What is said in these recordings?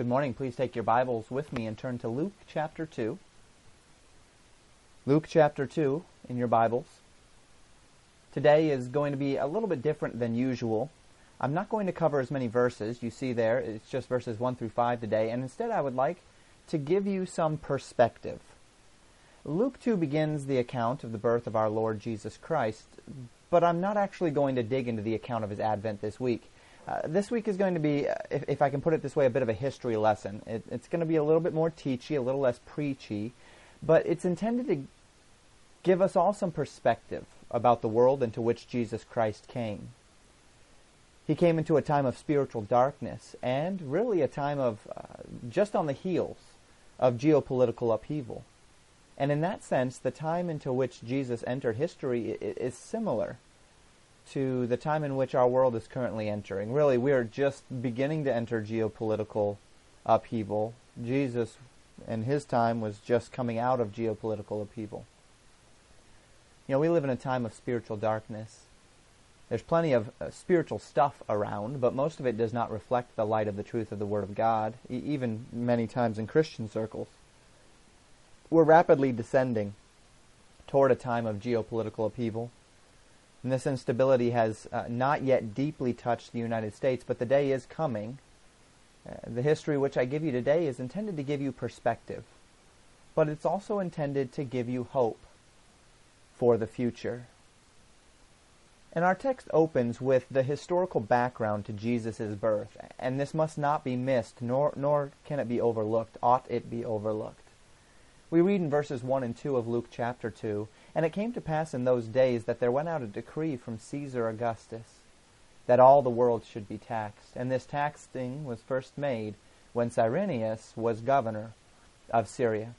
Good morning. Please take your Bibles with me and turn to Luke chapter 2. Luke chapter 2 in your Bibles. Today is going to be a little bit different than usual. I'm not going to cover as many verses you see there. It's just verses 1 through 5 today, and instead I would like to give you some perspective. Luke 2 begins the account of the birth of our Lord Jesus Christ, but I'm not actually going to dig into the account of his advent this week. Uh, this week is going to be, uh, if, if, I can put it this way, a bit of a history lesson. It, it's going to be a little bit more teachy, a little less preachy, but it's intended to give us all some perspective about the world into which Jesus Christ came. He came into a time of spiritual darkness and really a time of uh, just on the heels of geopolitical upheaval. And in that sense, the time into which Jesus entered history is similar to the time in which our world is currently entering. Really, we are just beginning to enter geopolitical upheaval. Jesus, in his time, was just coming out of geopolitical upheaval. You know, we live in a time of spiritual darkness. There's plenty of uh, spiritual stuff around, but most of it does not reflect the light of the truth of the Word of God, e- even many times in Christian circles. We're rapidly descending toward a time of geopolitical upheaval. And this instability has uh, not yet deeply touched the United States, but the day is coming. Uh, the history which I give you today is intended to give you perspective, but it's also intended to give you hope for the future. And our text opens with the historical background to Jesus' birth, and this must not be missed, nor, nor can it be overlooked. Ought it be overlooked? We read in verses 1 and 2 of Luke chapter 2 and it came to pass in those days that there went out a decree from Caesar Augustus that all the world should be taxed. And this taxing was first made when Cyrenius was governor of Syria.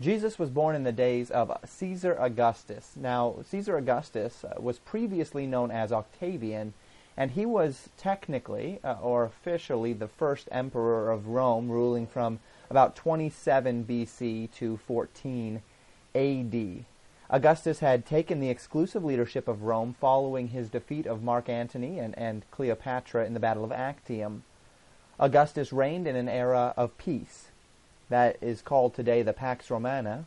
Jesus was born in the days of Caesar Augustus. Now, Caesar Augustus uh, was previously known as Octavian, and he was technically uh, or officially the first emperor of Rome, ruling from about 27 BC to 14 AD. Augustus had taken the exclusive leadership of Rome following his defeat of Mark Antony and, and Cleopatra in the Battle of Actium. Augustus reigned in an era of peace that is called today the Pax Romana,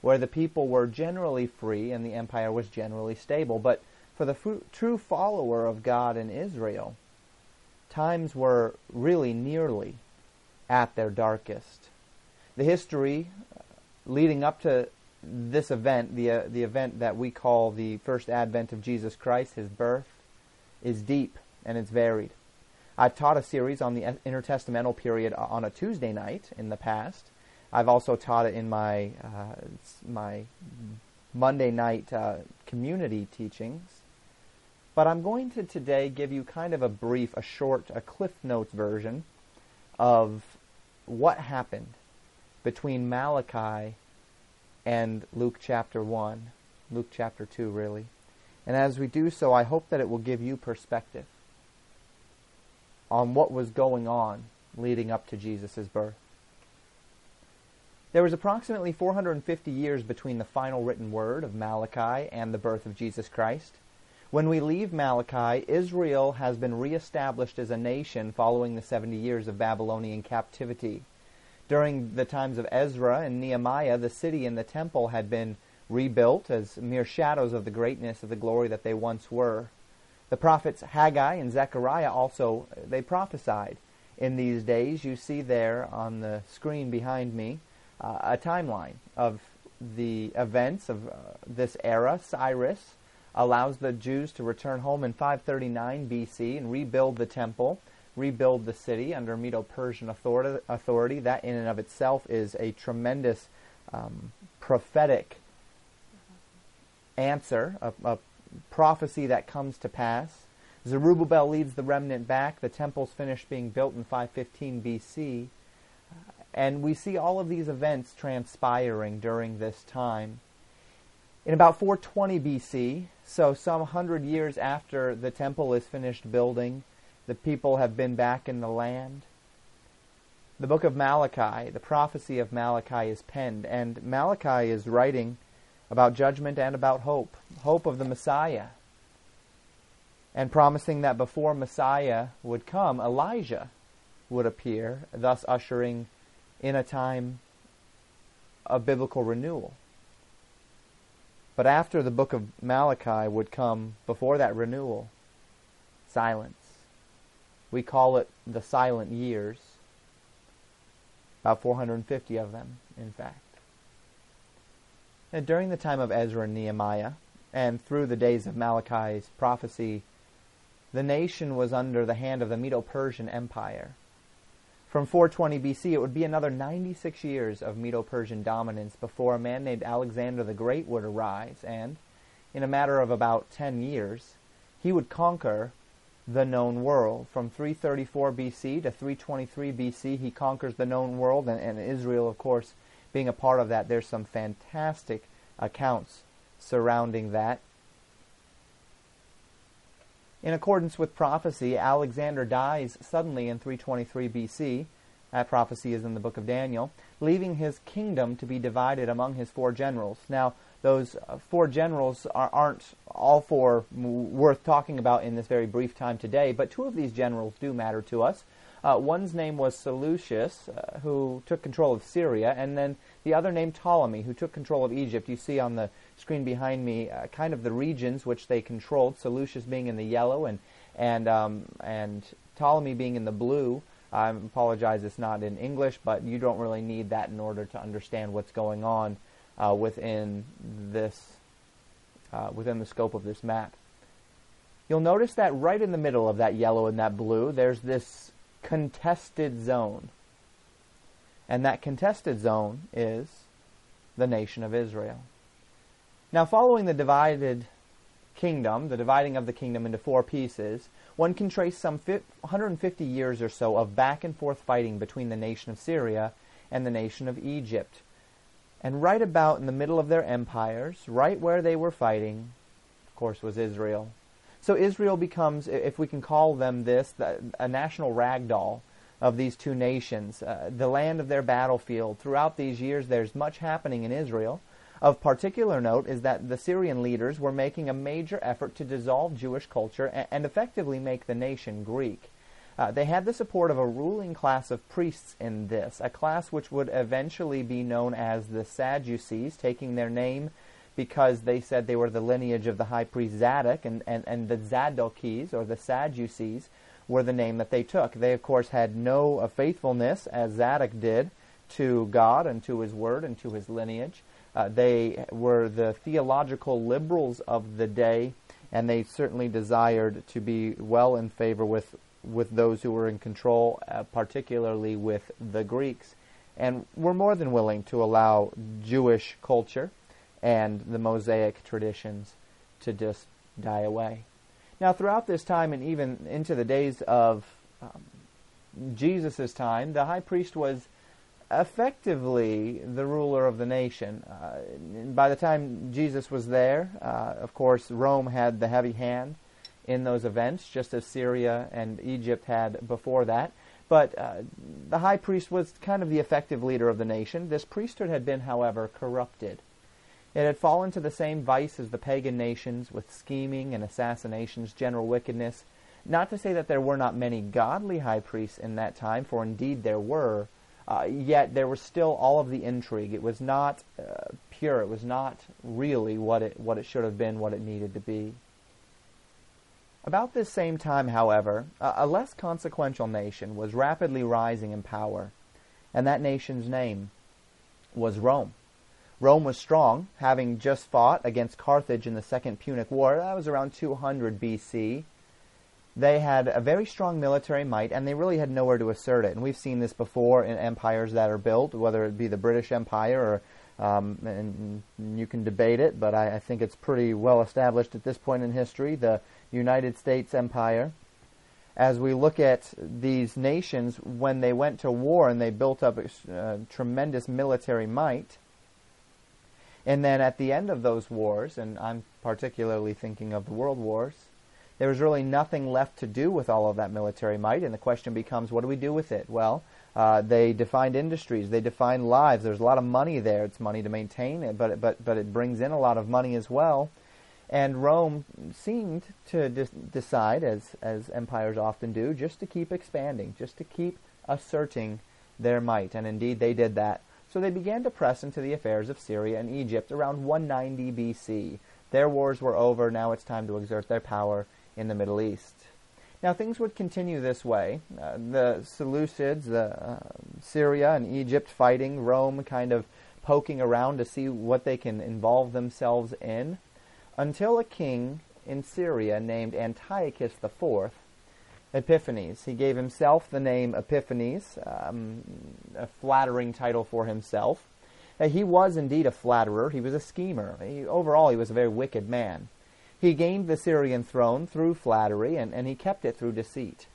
where the people were generally free and the empire was generally stable. But for the true follower of God in Israel, times were really nearly at their darkest. The history leading up to this event, the uh, the event that we call the first advent of Jesus Christ, his birth, is deep and it's varied. I've taught a series on the intertestamental period on a Tuesday night in the past. I've also taught it in my uh, my Monday night uh, community teachings. But I'm going to today give you kind of a brief, a short, a Cliff Notes version of what happened between Malachi and Luke chapter 1, Luke chapter 2, really. And as we do so, I hope that it will give you perspective on what was going on leading up to Jesus' birth. There was approximately 450 years between the final written word of Malachi and the birth of Jesus Christ. When we leave Malachi, Israel has been reestablished as a nation following the 70 years of Babylonian captivity. During the times of Ezra and Nehemiah, the city and the temple had been rebuilt as mere shadows of the greatness of the glory that they once were. The prophets Haggai and Zechariah also they prophesied in these days. You see there on the screen behind me uh, a timeline of the events of uh, this era. Cyrus allows the Jews to return home in 539 BC and rebuild the temple rebuild the city under Medo-Persian authority. That in and of itself is a tremendous um, prophetic answer, a, a, prophecy that comes to pass. Zerubbabel leads the remnant back. The temple's finished being built in 515 BC. And we see all of these events transpiring during this time. In about 420 BC, so some hundred years after the temple is finished building, the people have been back in the land. The book of Malachi, the prophecy of Malachi is penned, and Malachi is writing about judgment and about hope, hope of the Messiah, and promising that before Messiah would come, Elijah would appear, thus ushering in a time of biblical renewal. But after the book of Malachi would come, before that renewal, silence. We call it the silent years. About 450 of them, in fact. And during the time of Ezra and Nehemiah, and through the days of Malachi's prophecy, the nation was under the hand of the Medo Persian Empire. From 420 BC, it would be another 96 years of Medo Persian dominance before a man named Alexander the Great would arise, and, in a matter of about 10 years, he would conquer the known world. From 334 BC to 323 BC, he conquers the known world, and, and Israel, of course, being a part of that. There's some fantastic accounts surrounding that. In accordance with prophecy, Alexander dies suddenly in 323 BC. That prophecy is in the book of Daniel, leaving his kingdom to be divided among his four generals. Now, those uh, four generals are, not all four worth talking about in this very brief time today, but two of these generals do matter to us. Uh, one's name was Seleucus, uh, who took control of Syria, and then the other named Ptolemy, who took control of Egypt. You see on the screen behind me uh, kind of the regions which they controlled, Seleucus being in the yellow and, and, um, and Ptolemy being in the blue. I apologize, it's not in English, but you don't really need that in order to understand what's going on uh, within this, uh, within the scope of this map. You'll notice that right in the middle of that yellow and that blue, there's this contested zone. And that contested zone is the nation of Israel. Now, following the divided kingdom, the dividing of the kingdom into four pieces, one can trace some 150 years or so of back and forth fighting between the nation of Syria and the nation of Egypt. And right about in the middle of their empires, right where they were fighting, of course, was Israel. So Israel becomes, if we can call them this, a national ragdoll of these two nations, uh, the land of their battlefield. Throughout these years, there's much happening in Israel. Of particular note is that the Syrian leaders were making a major effort to dissolve Jewish culture and, and effectively make the nation Greek. Uh, they had the support of a ruling class of priests in this, a class which would eventually be known as the Sadducees, taking their name because they said they were the lineage of the high priest Zadok, and, and, and the Zadokies, or the Sadducees, were the name that they took. They, of course, had no uh, faithfulness, as Zadok did, to God and to his word and to his lineage. Uh, they were the theological liberals of the day, and they certainly desired to be well in favor with, with those who were in control, uh, particularly with the Greeks, and were more than willing to allow Jewish culture and the Mosaic traditions to just die away. Now, throughout this time and even into the days of um, Jesus' time, the high priest was effectively the ruler of the nation. Uh, by the time Jesus was there, uh, of course, Rome had the heavy hand in those events, just as Syria and Egypt had before that. But uh, the high priest was kind of the effective leader of the nation. This priesthood had been, however, corrupted. It had fallen to the same vice as the pagan nations, with scheming and assassinations, general wickedness. Not to say that there were not many godly high priests in that time, for indeed there were, uh, yet there was still all of the intrigue. It was not uh, pure. It was not really what it, what it should have been, what it needed to be. About this same time, however, a, less consequential nation was rapidly rising in power, and that nation's name was Rome. Rome was strong, having just fought against Carthage in the Second Punic War. That was around 200 BC. They had a very strong military might, and they really had nowhere to assert it. And we've seen this before in empires that are built, whether it be the British Empire or, um, and you can debate it, but I, I think it's pretty well established at this point in history, the United States Empire. As we look at these nations, when they went to war and they built up a uh, tremendous military might, and then at the end of those wars, and I'm particularly thinking of the world wars, there was really nothing left to do with all of that military might, and the question becomes, what do we do with it? Well, uh, they defined industries, they defined lives. There's a lot of money there. It's money to maintain it, but but but it brings in a lot of money as well. And Rome seemed to decide, as, as empires often do, just to keep expanding, just to keep asserting their might. And indeed, they did that. So they began to press into the affairs of Syria and Egypt around 190 BC. Their wars were over. Now it's time to exert their power in the Middle East. Now things would continue this way. Uh, the Seleucids, the uh, Syria and Egypt fighting, Rome kind of poking around to see what they can involve themselves in, until a king in Syria named Antiochus IV, Epiphanes. He gave himself the name Epiphanes, um, a flattering title for himself. Uh, he was indeed a flatterer. He was a schemer. He, overall, he was a very wicked man. He gained the Syrian throne through flattery, and, and he kept it through deceit.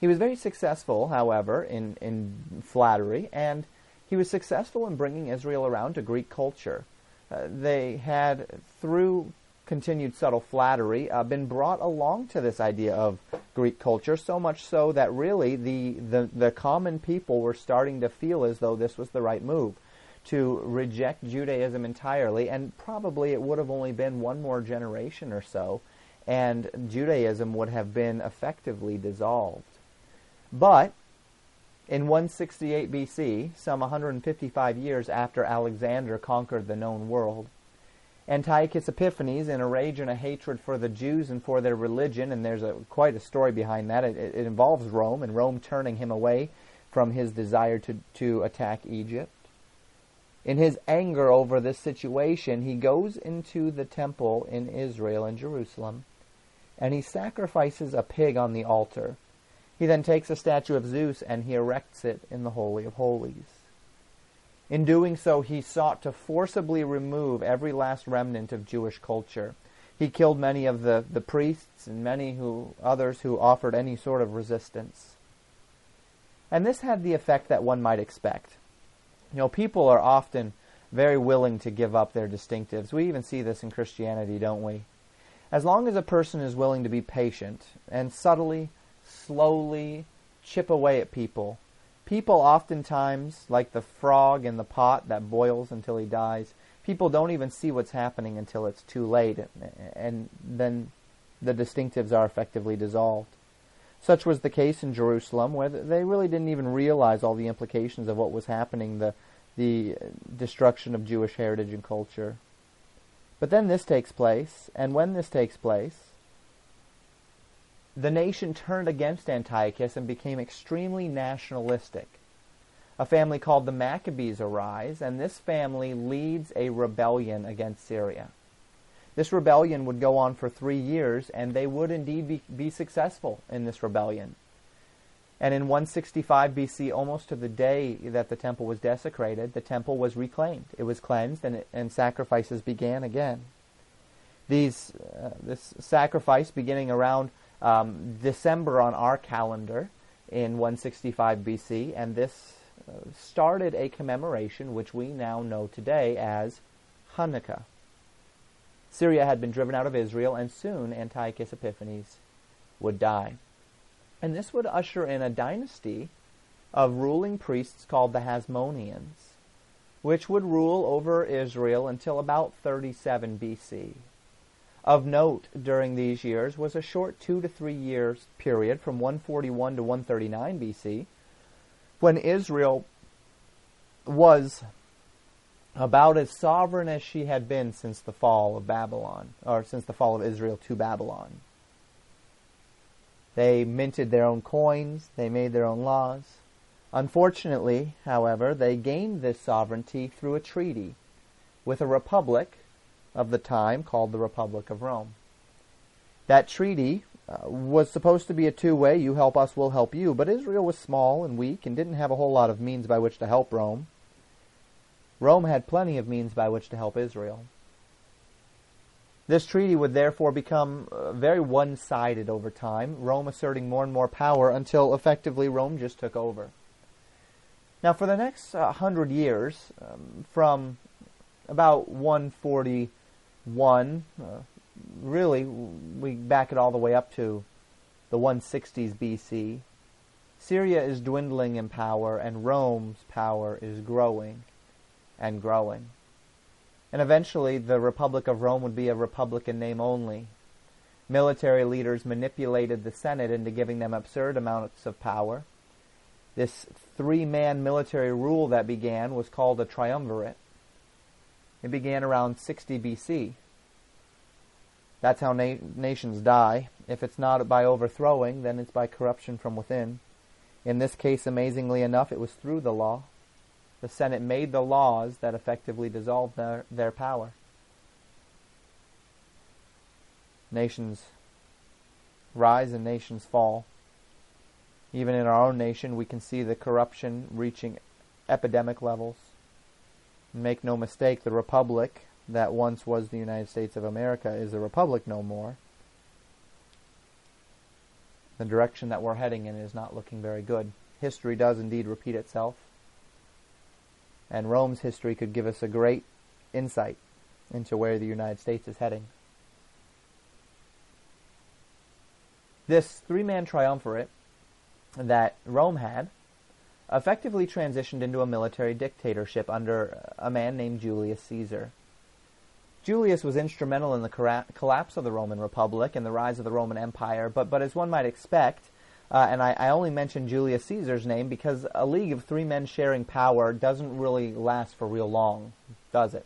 He was very successful, however, in, in flattery, and he was successful in bringing Israel around to Greek culture. Uh, they had, through continued subtle flattery, uh, been brought along to this idea of Greek culture, so much so that really the, the, the common people were starting to feel as though this was the right move to reject Judaism entirely, and probably it would have only been one more generation or so, and Judaism would have been effectively dissolved. But in 168 BC, some 155 years after Alexander conquered the known world, Antiochus Epiphanes, in a rage and a hatred for the Jews and for their religion, and there's a, quite a story behind that. It, it involves Rome, and Rome turning him away from his desire to, to attack Egypt. In his anger over this situation, he goes into the temple in Israel in Jerusalem and he sacrifices a pig on the altar. He then takes a statue of Zeus and he erects it in the Holy of Holies. In doing so, he sought to forcibly remove every last remnant of Jewish culture. He killed many of the, the priests and many who, others who offered any sort of resistance. And this had the effect that one might expect. You know, people are often very willing to give up their distinctives. We even see this in Christianity, don't we? As long as a person is willing to be patient and subtly, slowly chip away at people, people oftentimes, like the frog in the pot that boils until he dies, people don't even see what's happening until it's too late, and then the distinctives are effectively dissolved. Such was the case in Jerusalem, where they really didn't even realize all the implications of what was happening, the, the destruction of Jewish heritage and culture. But then this takes place, and when this takes place, the nation turned against Antiochus and became extremely nationalistic. A family called the Maccabees arise, and this family leads a rebellion against Syria. This rebellion would go on for three years, and they would indeed be, be successful in this rebellion. And in 165 BC, almost to the day that the temple was desecrated, the temple was reclaimed. It was cleansed, and, it, and sacrifices began again. These, uh, this sacrifice beginning around um, December on our calendar in 165 BC, and this uh, started a commemoration which we now know today as Hanukkah. Syria had been driven out of Israel, and soon Antiochus Epiphanes would die. And this would usher in a dynasty of ruling priests called the Hasmoneans, which would rule over Israel until about 37 BC. Of note during these years was a short two to three years period from 141 to 139 BC when Israel was about as sovereign as she had been since the fall of Babylon, or since the fall of Israel to Babylon. They minted their own coins, they made their own laws. Unfortunately, however, they gained this sovereignty through a treaty with a republic of the time called the Republic of Rome. That treaty uh, was supposed to be a two-way, you help us, we'll help you, but Israel was small and weak and didn't have a whole lot of means by which to help Rome. Rome had plenty of means by which to help Israel. This treaty would therefore become uh, very one-sided over time, Rome asserting more and more power until effectively Rome just took over. Now, for the next uh, hundred years, um, from about 141, uh, really, we back it all the way up to the 160s BC, Syria is dwindling in power and Rome's power is growing and growing. And eventually, the Republic of Rome would be a republic in name only. Military leaders manipulated the Senate into giving them absurd amounts of power. This three man military rule that began was called a triumvirate. It began around 60 BC. That's how na- nations die. If it's not by overthrowing, then it's by corruption from within. In this case, amazingly enough, it was through the law. The Senate made the laws that effectively dissolved their, their power. Nations rise and nations fall. Even in our own nation, we can see the corruption reaching epidemic levels. Make no mistake, the republic that once was the United States of America is a republic no more. The direction that we're heading in is not looking very good. History does indeed repeat itself. And Rome's history could give us a great insight into where the United States is heading. This three man triumvirate that Rome had effectively transitioned into a military dictatorship under a man named Julius Caesar. Julius was instrumental in the collapse of the Roman Republic and the rise of the Roman Empire, but, but as one might expect, uh, and I, I, only mention Julius Caesar's name because a league of three men sharing power doesn't really last for real long, does it?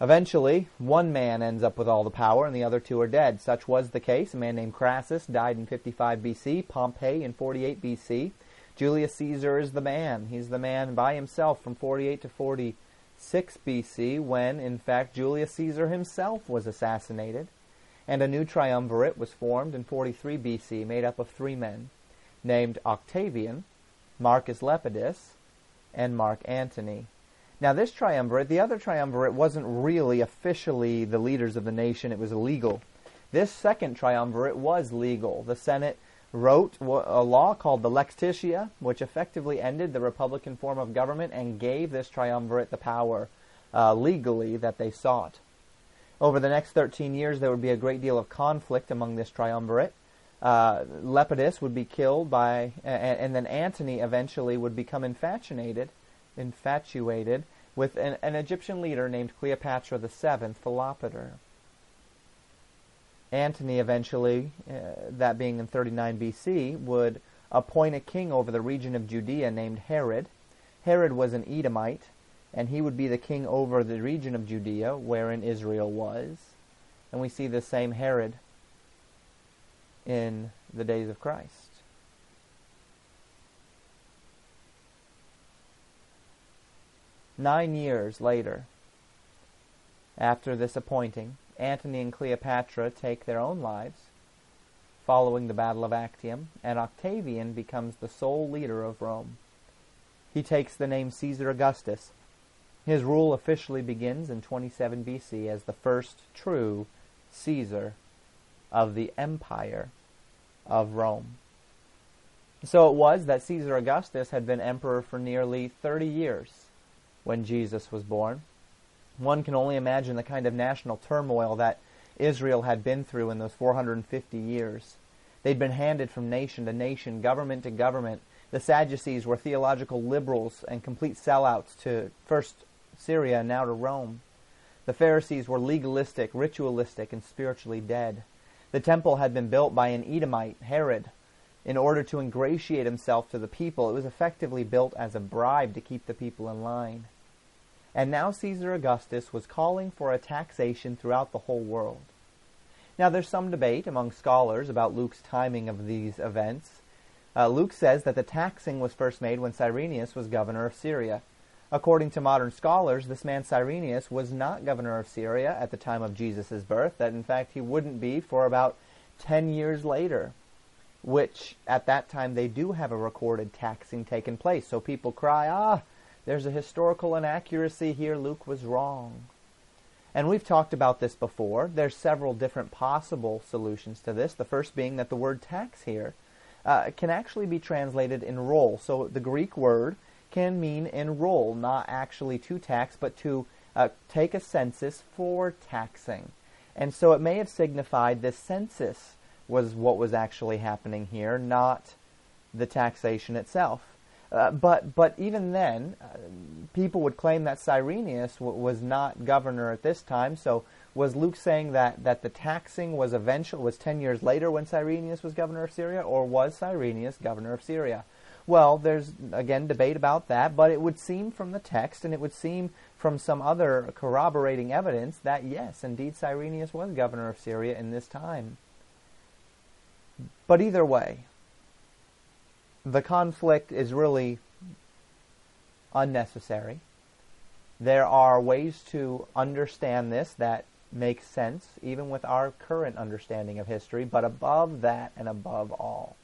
Eventually, one man ends up with all the power and the other two are dead. Such was the case. A man named Crassus died in 55 BC, Pompey in 48 BC. Julius Caesar is the man. He's the man by himself from 48 to 46 BC when, in fact, Julius Caesar himself was assassinated. And a new triumvirate was formed in 43 BC made up of three men named Octavian, Marcus Lepidus, and Mark Antony. Now, this triumvirate, the other triumvirate, wasn't really officially the leaders of the nation, it was illegal. This second triumvirate was legal. The Senate wrote a law called the Lex Titia, which effectively ended the Republican form of government and gave this triumvirate the power uh, legally that they sought. Over the next 13 years, there would be a great deal of conflict among this triumvirate. Uh, Lepidus would be killed by, and, and, then Antony eventually would become infatuated infatuated with an, an Egyptian leader named Cleopatra VII, Philopator. Antony eventually, uh, that being in 39 BC, would appoint a king over the region of Judea named Herod. Herod was an Edomite, and he would be the king over the region of Judea wherein Israel was. And we see the same Herod in the days of Christ. Nine years later, after this appointing, Antony and Cleopatra take their own lives, following the Battle of Actium, and Octavian becomes the sole leader of Rome. He takes the name Caesar Augustus. His rule officially begins in 27 BC as the first true Caesar of the Empire of Rome. So it was that Caesar Augustus had been emperor for nearly 30 years when Jesus was born. One can only imagine the kind of national turmoil that Israel had been through in those 450 years. They'd been handed from nation to nation, government to government. The Sadducees were theological liberals and complete sellouts to first Syria and now to Rome. The Pharisees were legalistic, ritualistic, and spiritually dead. The temple had been built by an Edomite, Herod, in order to ingratiate himself to the people. It was effectively built as a bribe to keep the people in line. And now Caesar Augustus was calling for a taxation throughout the whole world. Now there's some debate among scholars about Luke's timing of these events. Uh, Luke says that the taxing was first made when Cyrenius was governor of Syria. According to modern scholars, this man Cyrenius was not governor of Syria at the time of Jesus' birth, that in fact he wouldn't be for about 10 years later, which at that time they do have a recorded taxing taking place. So people cry, ah, there's a historical inaccuracy here. Luke was wrong. And we've talked about this before. There's several different possible solutions to this. The first being that the word tax here uh, can actually be translated enroll. So the Greek word can mean enroll, not actually to tax, but to uh, take a census for taxing. And so it may have signified this census was what was actually happening here, not the taxation itself. Uh, but but even then, uh, people would claim that Cyrenius w- was not governor at this time. So was Luke saying that, that the taxing was eventual was ten years later when Cyrenius was governor of Syria, or was Cyrenius governor of Syria? Well, there's again debate about that, but it would seem from the text, and it would seem from some other corroborating evidence that yes, indeed, Cyrenius was governor of Syria in this time. But either way, the conflict is really unnecessary. There are ways to understand this that make sense, even with our current understanding of history, but above that and above all,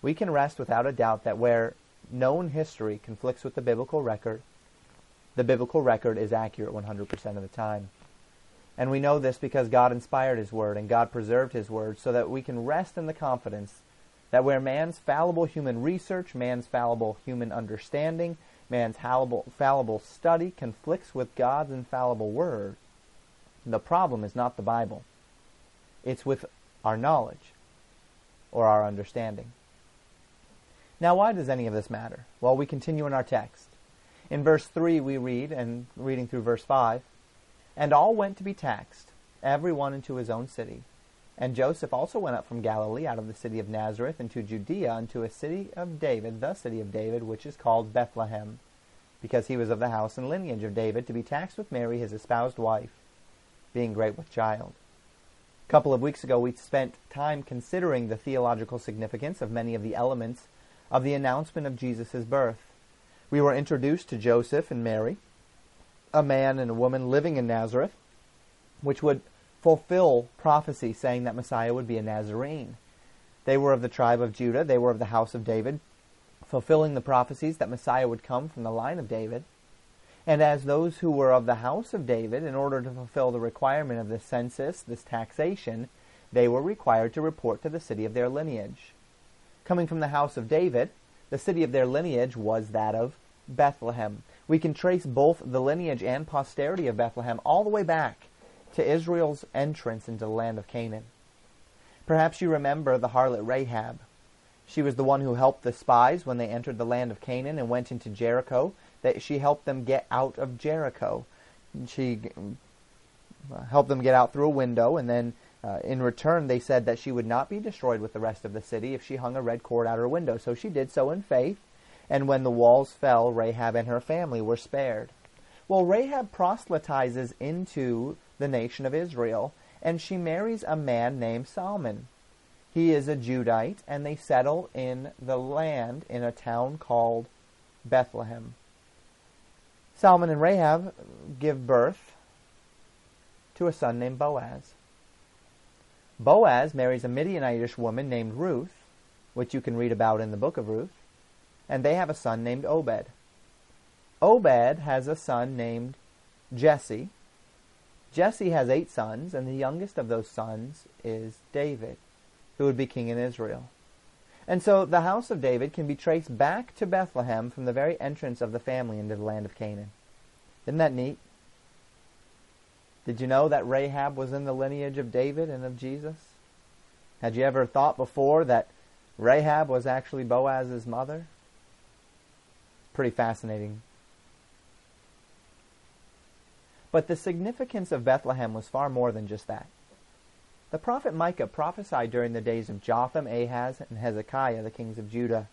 we can rest without a doubt that where known history conflicts with the biblical record, the biblical record is accurate 100% of the time. And we know this because God inspired His Word and God preserved His Word so that we can rest in the confidence that where man's fallible human research, man's fallible human understanding, man's fallible, fallible study conflicts with God's infallible Word, the problem is not the Bible. It's with our knowledge or our understanding. Now, why does any of this matter? Well, we continue in our text. In verse 3, we read, and reading through verse 5, And all went to be taxed, every one into his own city. And Joseph also went up from Galilee out of the city of Nazareth into Judea unto a city of David, the city of David, which is called Bethlehem, because he was of the house and lineage of David, to be taxed with Mary his espoused wife, being great with child. A couple of weeks ago, we spent time considering the theological significance of many of the elements of the announcement of Jesus' birth. We were introduced to Joseph and Mary, a man and a woman living in Nazareth, which would fulfill prophecy saying that Messiah would be a Nazarene. They were of the tribe of Judah, they were of the house of David, fulfilling the prophecies that Messiah would come from the line of David. And as those who were of the house of David, in order to fulfill the requirement of this census, this taxation, they were required to report to the city of their lineage. Coming from the house of David, the city of their lineage was that of Bethlehem. We can trace both the lineage and posterity of Bethlehem all the way back to Israel's entrance into the land of Canaan. Perhaps you remember the harlot Rahab. She was the one who helped the spies when they entered the land of Canaan and went into Jericho. That she helped them get out of Jericho. She uh, helped them get out through a window and then uh, in return, they said that she would not be destroyed with the rest of the city if she hung a red cord out her window. So she did so in faith, and when the walls fell, Rahab and her family were spared. Well, Rahab proselytizes into the nation of Israel, and she marries a man named Salmon. He is a Judite, and they settle in the land in a town called Bethlehem. Salmon and Rahab give birth to a son named Boaz. Boaz marries a Midianitish woman named Ruth, which you can read about in the book of Ruth, and they have a son named Obed. Obed has a son named Jesse. Jesse has eight sons, and the youngest of those sons is David, who would be king in Israel. And so the house of David can be traced back to Bethlehem from the very entrance of the family into the land of Canaan. Isn't that neat? Did you know that Rahab was in the lineage of David and of Jesus? Had you ever thought before that Rahab was actually Boaz's mother? Pretty fascinating. But the significance of Bethlehem was far more than just that. The prophet Micah prophesied during the days of Jotham, Ahaz, and Hezekiah, the kings of Judah.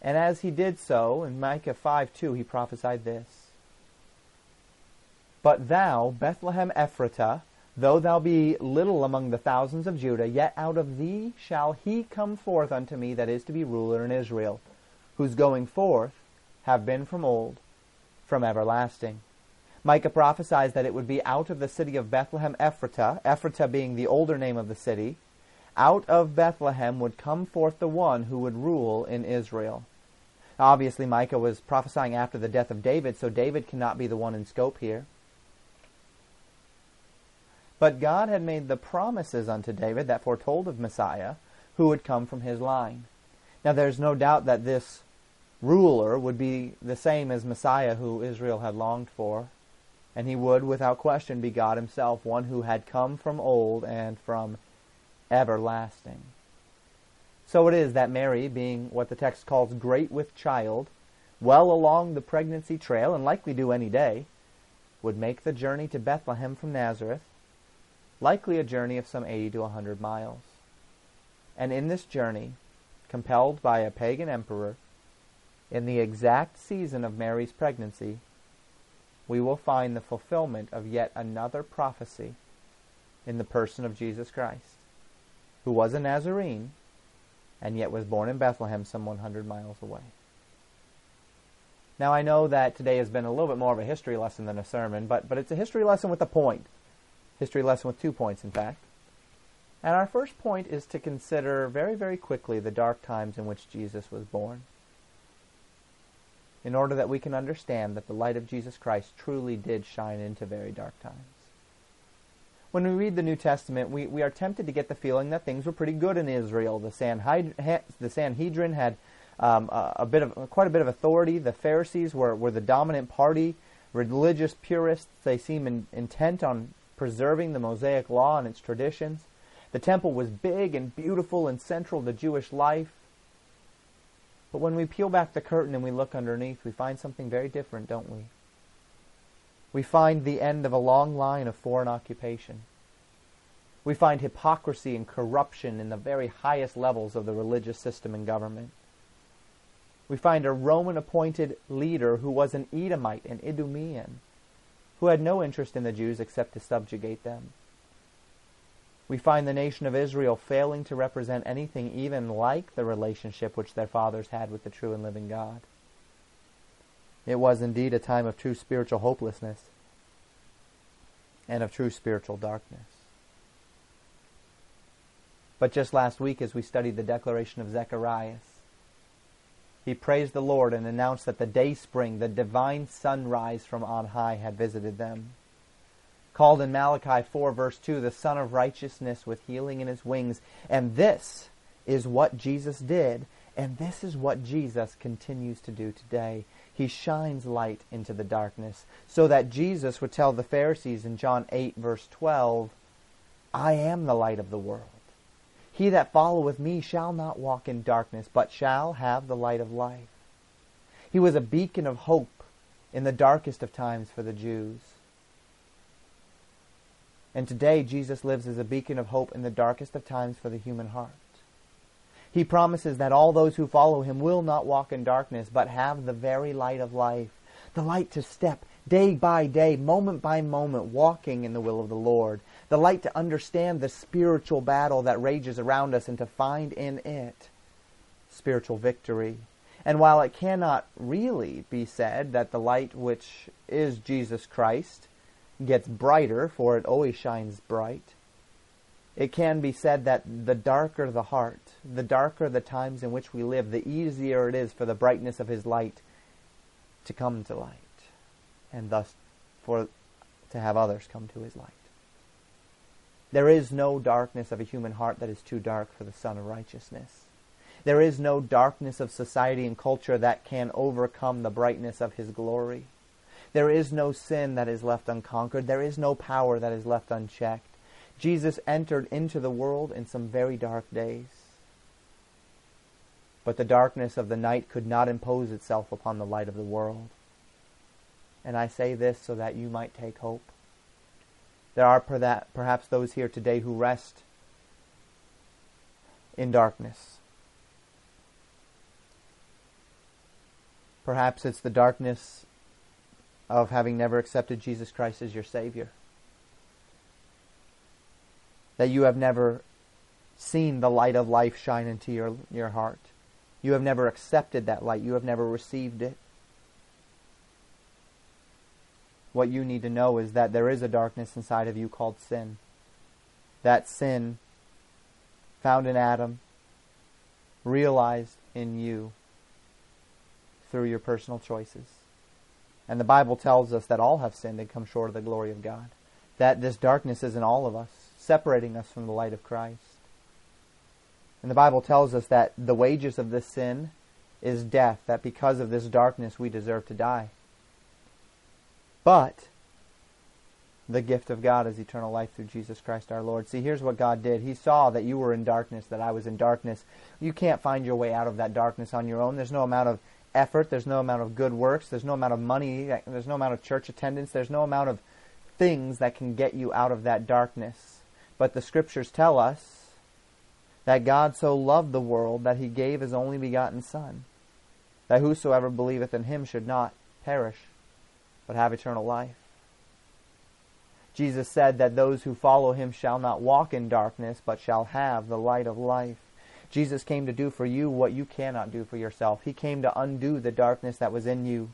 And as he did so, in Micah 5 2, he prophesied this but thou, Bethlehem Ephratah, though thou be little among the thousands of Judah, yet out of thee shall he come forth unto me that is to be ruler in Israel, whose going forth have been from old, from everlasting. Micah prophesies that it would be out of the city of Bethlehem Ephratah, Ephratah being the older name of the city, out of Bethlehem would come forth the one who would rule in Israel. Obviously, Micah was prophesying after the death of David, so David cannot be the one in scope here. But God had made the promises unto David that foretold of Messiah, who would come from his line. Now there's no doubt that this ruler would be the same as Messiah who Israel had longed for, and he would, without question, be God himself, one who had come from old and from everlasting. So it is that Mary, being what the text calls great with child, well along the pregnancy trail, and likely due any day, would make the journey to Bethlehem from Nazareth, likely a journey of some 80 to a 100 miles. And in this journey, compelled by a pagan emperor, in the exact season of Mary's pregnancy, we will find the fulfillment of yet another prophecy in the person of Jesus Christ, who was a Nazarene and yet was born in Bethlehem some 100 miles away. Now I know that today has been a little bit more of a history lesson than a sermon, but, but it's a history lesson with a point. History lesson with two points, in fact. And our first point is to consider very, very quickly the dark times in which Jesus was born. In order that we can understand that the light of Jesus Christ truly did shine into very dark times when we read the New Testament, we, we are tempted to get the feeling that things were pretty good in Israel. The, Sanhedrin, the Sanhedrin had um, a, a, bit of quite a bit of authority. The Pharisees were, were the dominant party. Religious purists, they seem in, intent on preserving the Mosaic law and its traditions. The temple was big and beautiful and central to Jewish life. But when we peel back the curtain and we look underneath, we find something very different, don't we? We find the end of a long line of foreign occupation. We find hypocrisy and corruption in the very highest levels of the religious system and government. We find a Roman appointed leader who was an Edomite, an Idumean, who had no interest in the Jews except to subjugate them. We find the nation of Israel failing to represent anything even like the relationship which their fathers had with the true and living God. It was indeed a time of true spiritual hopelessness and of true spiritual darkness. But just last week, as we studied the declaration of Zacharias, he praised the Lord and announced that the day spring, the divine sunrise from on high, had visited them. Called in Malachi 4, verse 2, the Sun of Righteousness with healing in his wings. And this is what Jesus did, and this is what Jesus continues to do today. He shines light into the darkness, so that Jesus would tell the Pharisees in John 8, verse 12, I am the light of the world. He that followeth me shall not walk in darkness, but shall have the light of life. He was a beacon of hope in the darkest of times for the Jews. And today, Jesus lives as a beacon of hope in the darkest of times for the human heart. He promises that all those who follow him will not walk in darkness, but have the very light of life, the light to step day by day, moment by moment, walking in the will of the Lord, the light to understand the spiritual battle that rages around us and to find in it spiritual victory. And while it cannot really be said that the light which is Jesus Christ gets brighter, for it always shines bright, it can be said that the darker the heart, the darker the times in which we live, the easier it is for the brightness of His light to come to light, and thus for to have others come to His light. There is no darkness of a human heart that is too dark for the Sun of Righteousness. There is no darkness of society and culture that can overcome the brightness of His glory. There is no sin that is left unconquered. There is no power that is left unchecked. Jesus entered into the world in some very dark days. But the darkness of the night could not impose itself upon the light of the world. And I say this so that you might take hope. There are perhaps those here today who rest in darkness. Perhaps it's the darkness of having never accepted Jesus Christ as your Savior that you have never seen the light of life shine into your, your heart. You have never accepted that light. You have never received it. What you need to know is that there is a darkness inside of you called sin. That sin found in Adam, realized in you through your personal choices. And the Bible tells us that all have sinned and come short of the glory of God. That this darkness is in all of us separating us from the light of Christ. And the Bible tells us that the wages of this sin is death, that because of this darkness we deserve to die. But the gift of God is eternal life through Jesus Christ our Lord. See, here's what God did. He saw that you were in darkness, that I was in darkness. You can't find your way out of that darkness on your own. There's no amount of effort, there's no amount of good works, there's no amount of money, there's no amount of church attendance, there's no amount of things that can get you out of that darkness. But the scriptures tell us that God so loved the world that he gave his only begotten Son, that whosoever believeth in him should not perish, but have eternal life. Jesus said that those who follow him shall not walk in darkness, but shall have the light of life. Jesus came to do for you what you cannot do for yourself. He came to undo the darkness that was in you.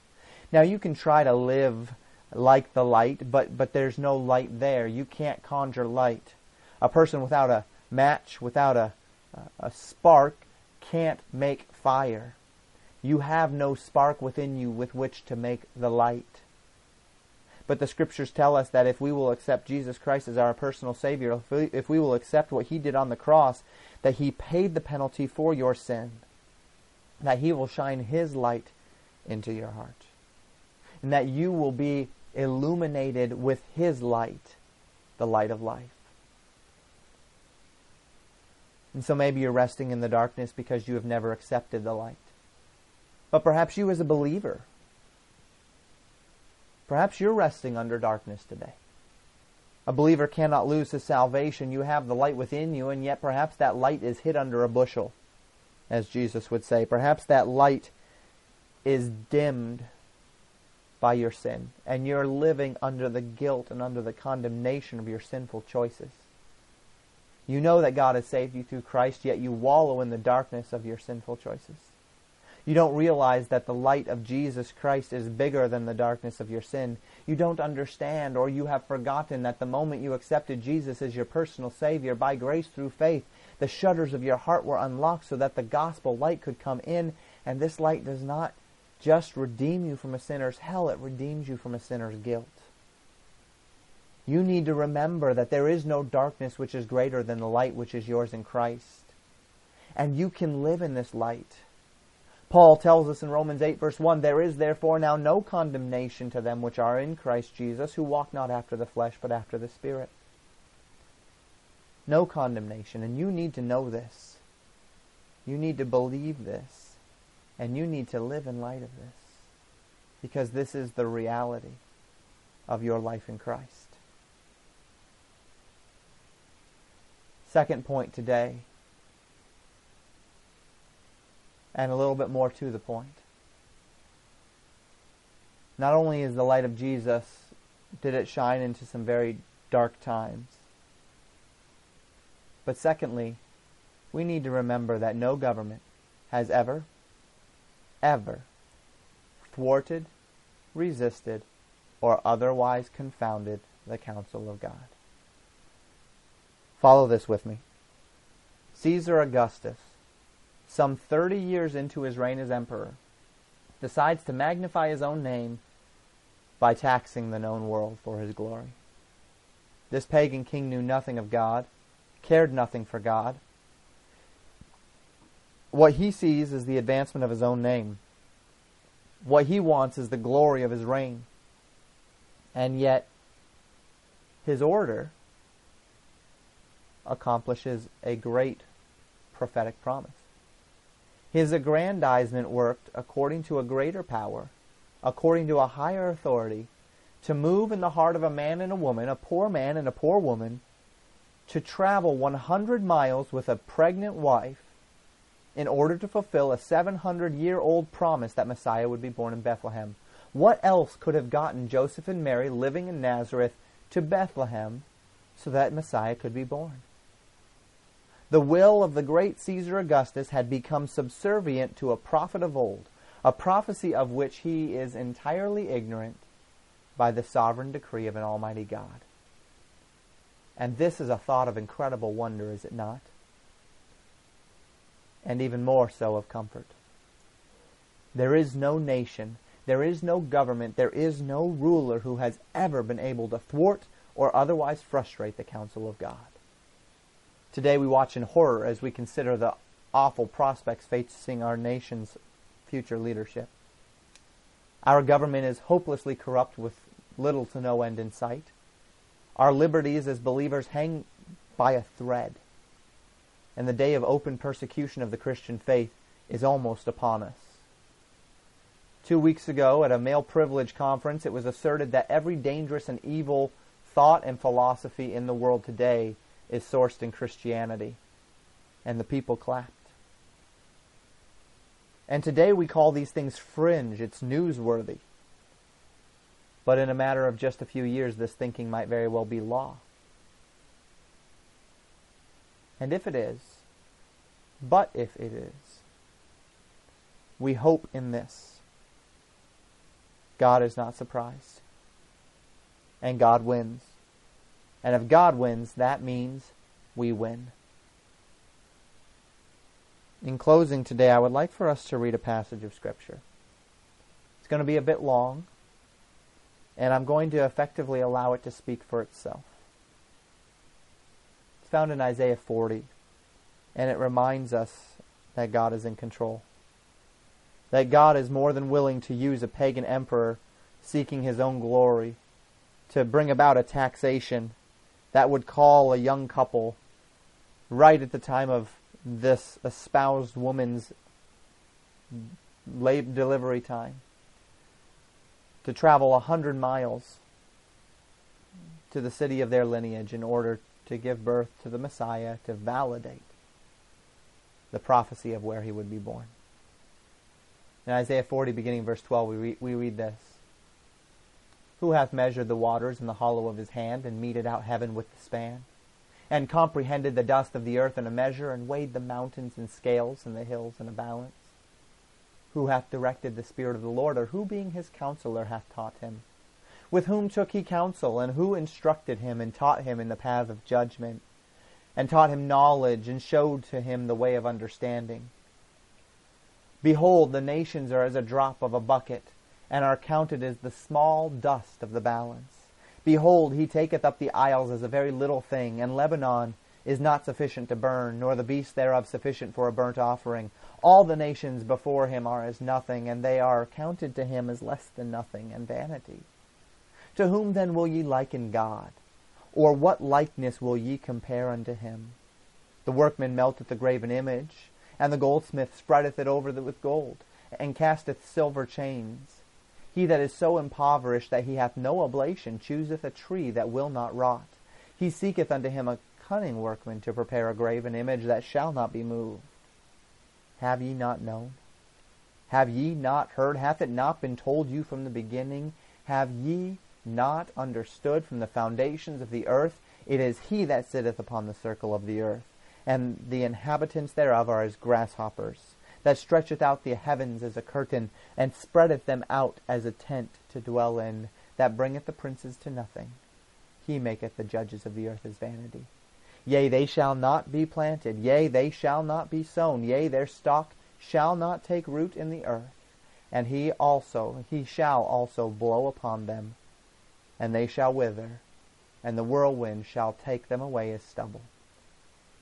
Now you can try to live like the light, but, but there's no light there. You can't conjure light. A person without a match, without a, a spark, can't make fire. You have no spark within you with which to make the light. But the scriptures tell us that if we will accept Jesus Christ as our personal Savior, if we, if we will accept what He did on the cross, that He paid the penalty for your sin, that He will shine His light into your heart, and that you will be illuminated with His light, the light of life. And so maybe you're resting in the darkness because you have never accepted the light. But perhaps you as a believer Perhaps you're resting under darkness today. A believer cannot lose his salvation. You have the light within you, and yet perhaps that light is hid under a bushel, as Jesus would say. Perhaps that light is dimmed by your sin, and you're living under the guilt and under the condemnation of your sinful choices. You know that God has saved you through Christ, yet you wallow in the darkness of your sinful choices. You don't realize that the light of Jesus Christ is bigger than the darkness of your sin. You don't understand or you have forgotten that the moment you accepted Jesus as your personal Savior by grace through faith, the shutters of your heart were unlocked so that the gospel light could come in. And this light does not just redeem you from a sinner's hell, it redeems you from a sinner's guilt. You need to remember that there is no darkness which is greater than the light which is yours in Christ. And you can live in this light. Paul tells us in Romans 8 verse 1, There is therefore now no condemnation to them which are in Christ Jesus, who walk not after the flesh, but after the Spirit. No condemnation, and you need to know this. You need to believe this, and you need to live in light of this, because this is the reality of your life in Christ. Second point today and a little bit more to the point. Not only is the light of Jesus did it shine into some very dark times, but secondly, we need to remember that no government has ever, ever thwarted, resisted, or otherwise confounded the counsel of God. Follow this with me. Caesar Augustus some 30 years into his reign as emperor, decides to magnify his own name by taxing the known world for his glory. This pagan king knew nothing of God, cared nothing for God. What he sees is the advancement of his own name. What he wants is the glory of his reign. And yet, his order accomplishes a great prophetic promise. His aggrandizement worked according to a greater power, according to a higher authority, to move in the heart of a man and a woman, a poor man and a poor woman, to travel 100 miles with a pregnant wife in order to fulfill a 700 year old promise that Messiah would be born in Bethlehem. What else could have gotten Joseph and Mary living in Nazareth to Bethlehem so that Messiah could be born? The will of the great Caesar Augustus had become subservient to a prophet of old, a prophecy of which he is entirely ignorant by the sovereign decree of an almighty God. And this is a thought of incredible wonder, is it not? And even more so of comfort. There is no nation, there is no government, there is no ruler who has ever been able to thwart or otherwise frustrate the counsel of God. Today we watch in horror as we consider the awful prospects facing our nation's future leadership. Our government is hopelessly corrupt with little to no end in sight. Our liberties as believers hang by a thread. And the day of open persecution of the Christian faith is almost upon us. Two weeks ago, at a male privilege conference, it was asserted that every dangerous and evil thought and philosophy in the world today is sourced in Christianity. And the people clapped. And today we call these things fringe. It's newsworthy. But in a matter of just a few years, this thinking might very well be law. And if it is, but if it is, we hope in this. God is not surprised. And God wins. And if God wins, that means we win. In closing today, I would like for us to read a passage of Scripture. It's going to be a bit long, and I'm going to effectively allow it to speak for itself. It's found in Isaiah 40, and it reminds us that God is in control. That God is more than willing to use a pagan emperor seeking his own glory to bring about a taxation that would call a young couple right at the time of this espoused woman's late delivery time to travel a hundred miles to the city of their lineage in order to give birth to the Messiah to validate the prophecy of where he would be born. In Isaiah 40, beginning verse 12, we we read this Who hath measured the waters in the hollow of his hand, and meted out heaven with the span? And comprehended the dust of the earth in a measure, and weighed the mountains in scales, and the hills in a balance? Who hath directed the Spirit of the Lord, or who being his counselor hath taught him? With whom took he counsel, and who instructed him, and taught him in the path of judgment, and taught him knowledge, and showed to him the way of understanding? Behold, the nations are as a drop of a bucket, and are counted as the small dust of the balance. Behold, he taketh up the isles as a very little thing, and Lebanon is not sufficient to burn, nor the beast thereof sufficient for a burnt offering. All the nations before him are as nothing, and they are counted to him as less than nothing and vanity. To whom then will ye liken God? Or what likeness will ye compare unto him? The workman melteth the graven image, and the goldsmith spreadeth it over with gold, and casteth silver chains. He that is so impoverished that he hath no oblation chooseth a tree that will not rot. He seeketh unto him a cunning workman to prepare a graven image that shall not be moved. Have ye not known? Have ye not heard? Hath it not been told you from the beginning? Have ye not understood from the foundations of the earth? It is he that sitteth upon the circle of the earth, and the inhabitants thereof are as grasshoppers, that stretcheth out the heavens as a curtain, and spreadeth them out as a tent to dwell in, that bringeth the princes to nothing. He maketh the judges of the earth as vanity. Yea, they shall not be planted. Yea, they shall not be sown. Yea, their stock shall not take root in the earth. And he also, he shall also blow upon them, and they shall wither, and the whirlwind shall take them away as stubble.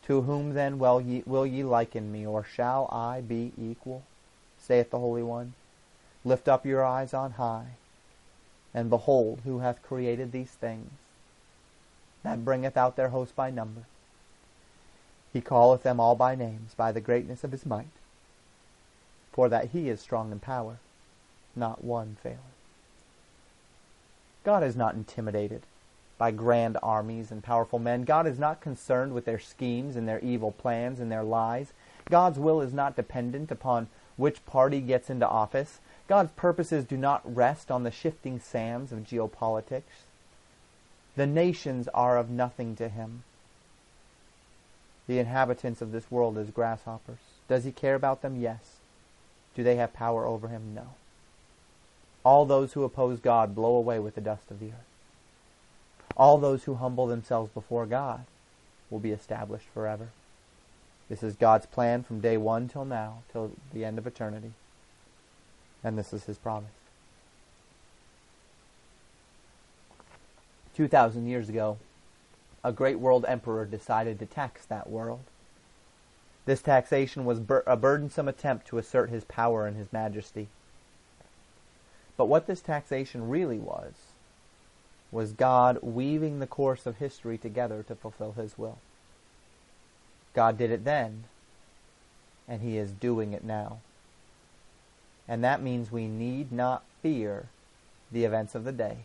To whom then will ye, will ye liken me, or shall I be equal? saith the Holy One. Lift up your eyes on high, and behold who hath created these things, that bringeth out their host by number. He calleth them all by names, by the greatness of his might. For that he is strong in power, not one faileth. God is not intimidated by grand armies and powerful men. God is not concerned with their schemes and their evil plans and their lies. God's will is not dependent upon which party gets into office. God's purposes do not rest on the shifting sands of geopolitics. The nations are of nothing to him the inhabitants of this world as grasshoppers. Does he care about them? Yes. Do they have power over him? No. All those who oppose God blow away with the dust of the earth. All those who humble themselves before God will be established forever. This is God's plan from day one till now, till the end of eternity. And this is his promise. 2,000 years ago, a great world emperor decided to tax that world. This taxation was bur- a burdensome attempt to assert his power and his majesty. But what this taxation really was, was God weaving the course of history together to fulfill His will. God did it then, and He is doing it now. And that means we need not fear the events of the day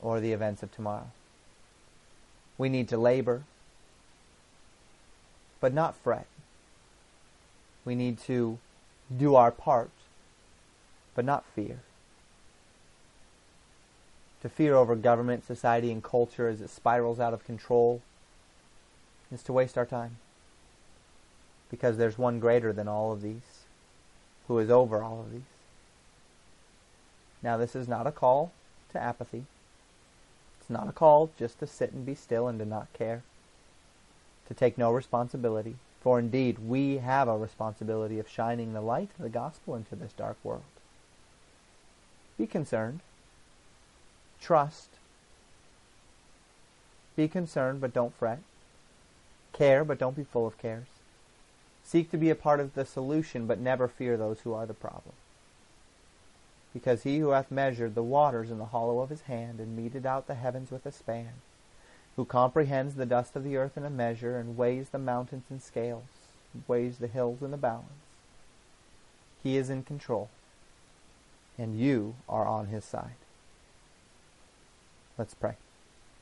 or the events of tomorrow. We need to labor, but not fret. We need to do our part, but not fear. To fear over government, society, and culture as it spirals out of control is to waste our time. Because there's one greater than all of these, who is over all of these. Now, this is not a call to apathy. It's not a call just to sit and be still and to not care, to take no responsibility. For indeed, we have a responsibility of shining the light of the gospel into this dark world. Be concerned. Trust. Be concerned, but don't fret. Care, but don't be full of cares. Seek to be a part of the solution, but never fear those who are the problem because he who hath measured the waters in the hollow of his hand, and meted out the heavens with a span, who comprehends the dust of the earth in a measure, and weighs the mountains in scales, weighs the hills in a balance, he is in control, and you are on his side. Let's pray.